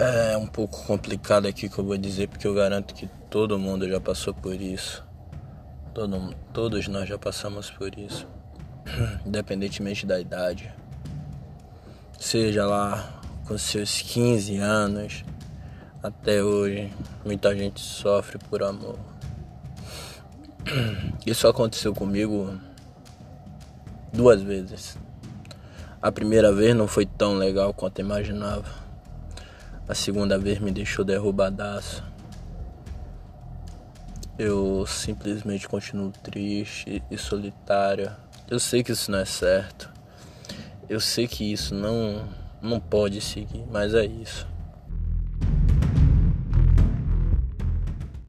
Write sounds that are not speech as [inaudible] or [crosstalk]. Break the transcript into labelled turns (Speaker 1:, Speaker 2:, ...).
Speaker 1: É um pouco complicado aqui que eu vou dizer, porque eu garanto que todo mundo já passou por isso. Todo, todos nós já passamos por isso. [clears throat] Independentemente da idade. Seja lá com seus 15 anos até hoje, muita gente sofre por amor. [clears throat] Isso aconteceu comigo duas vezes. A primeira vez não foi tão legal quanto imaginava. A segunda vez me deixou derrubadaço. Eu simplesmente continuo triste e solitário. Eu sei que isso não é certo. Eu sei que isso não não pode seguir, mas é isso.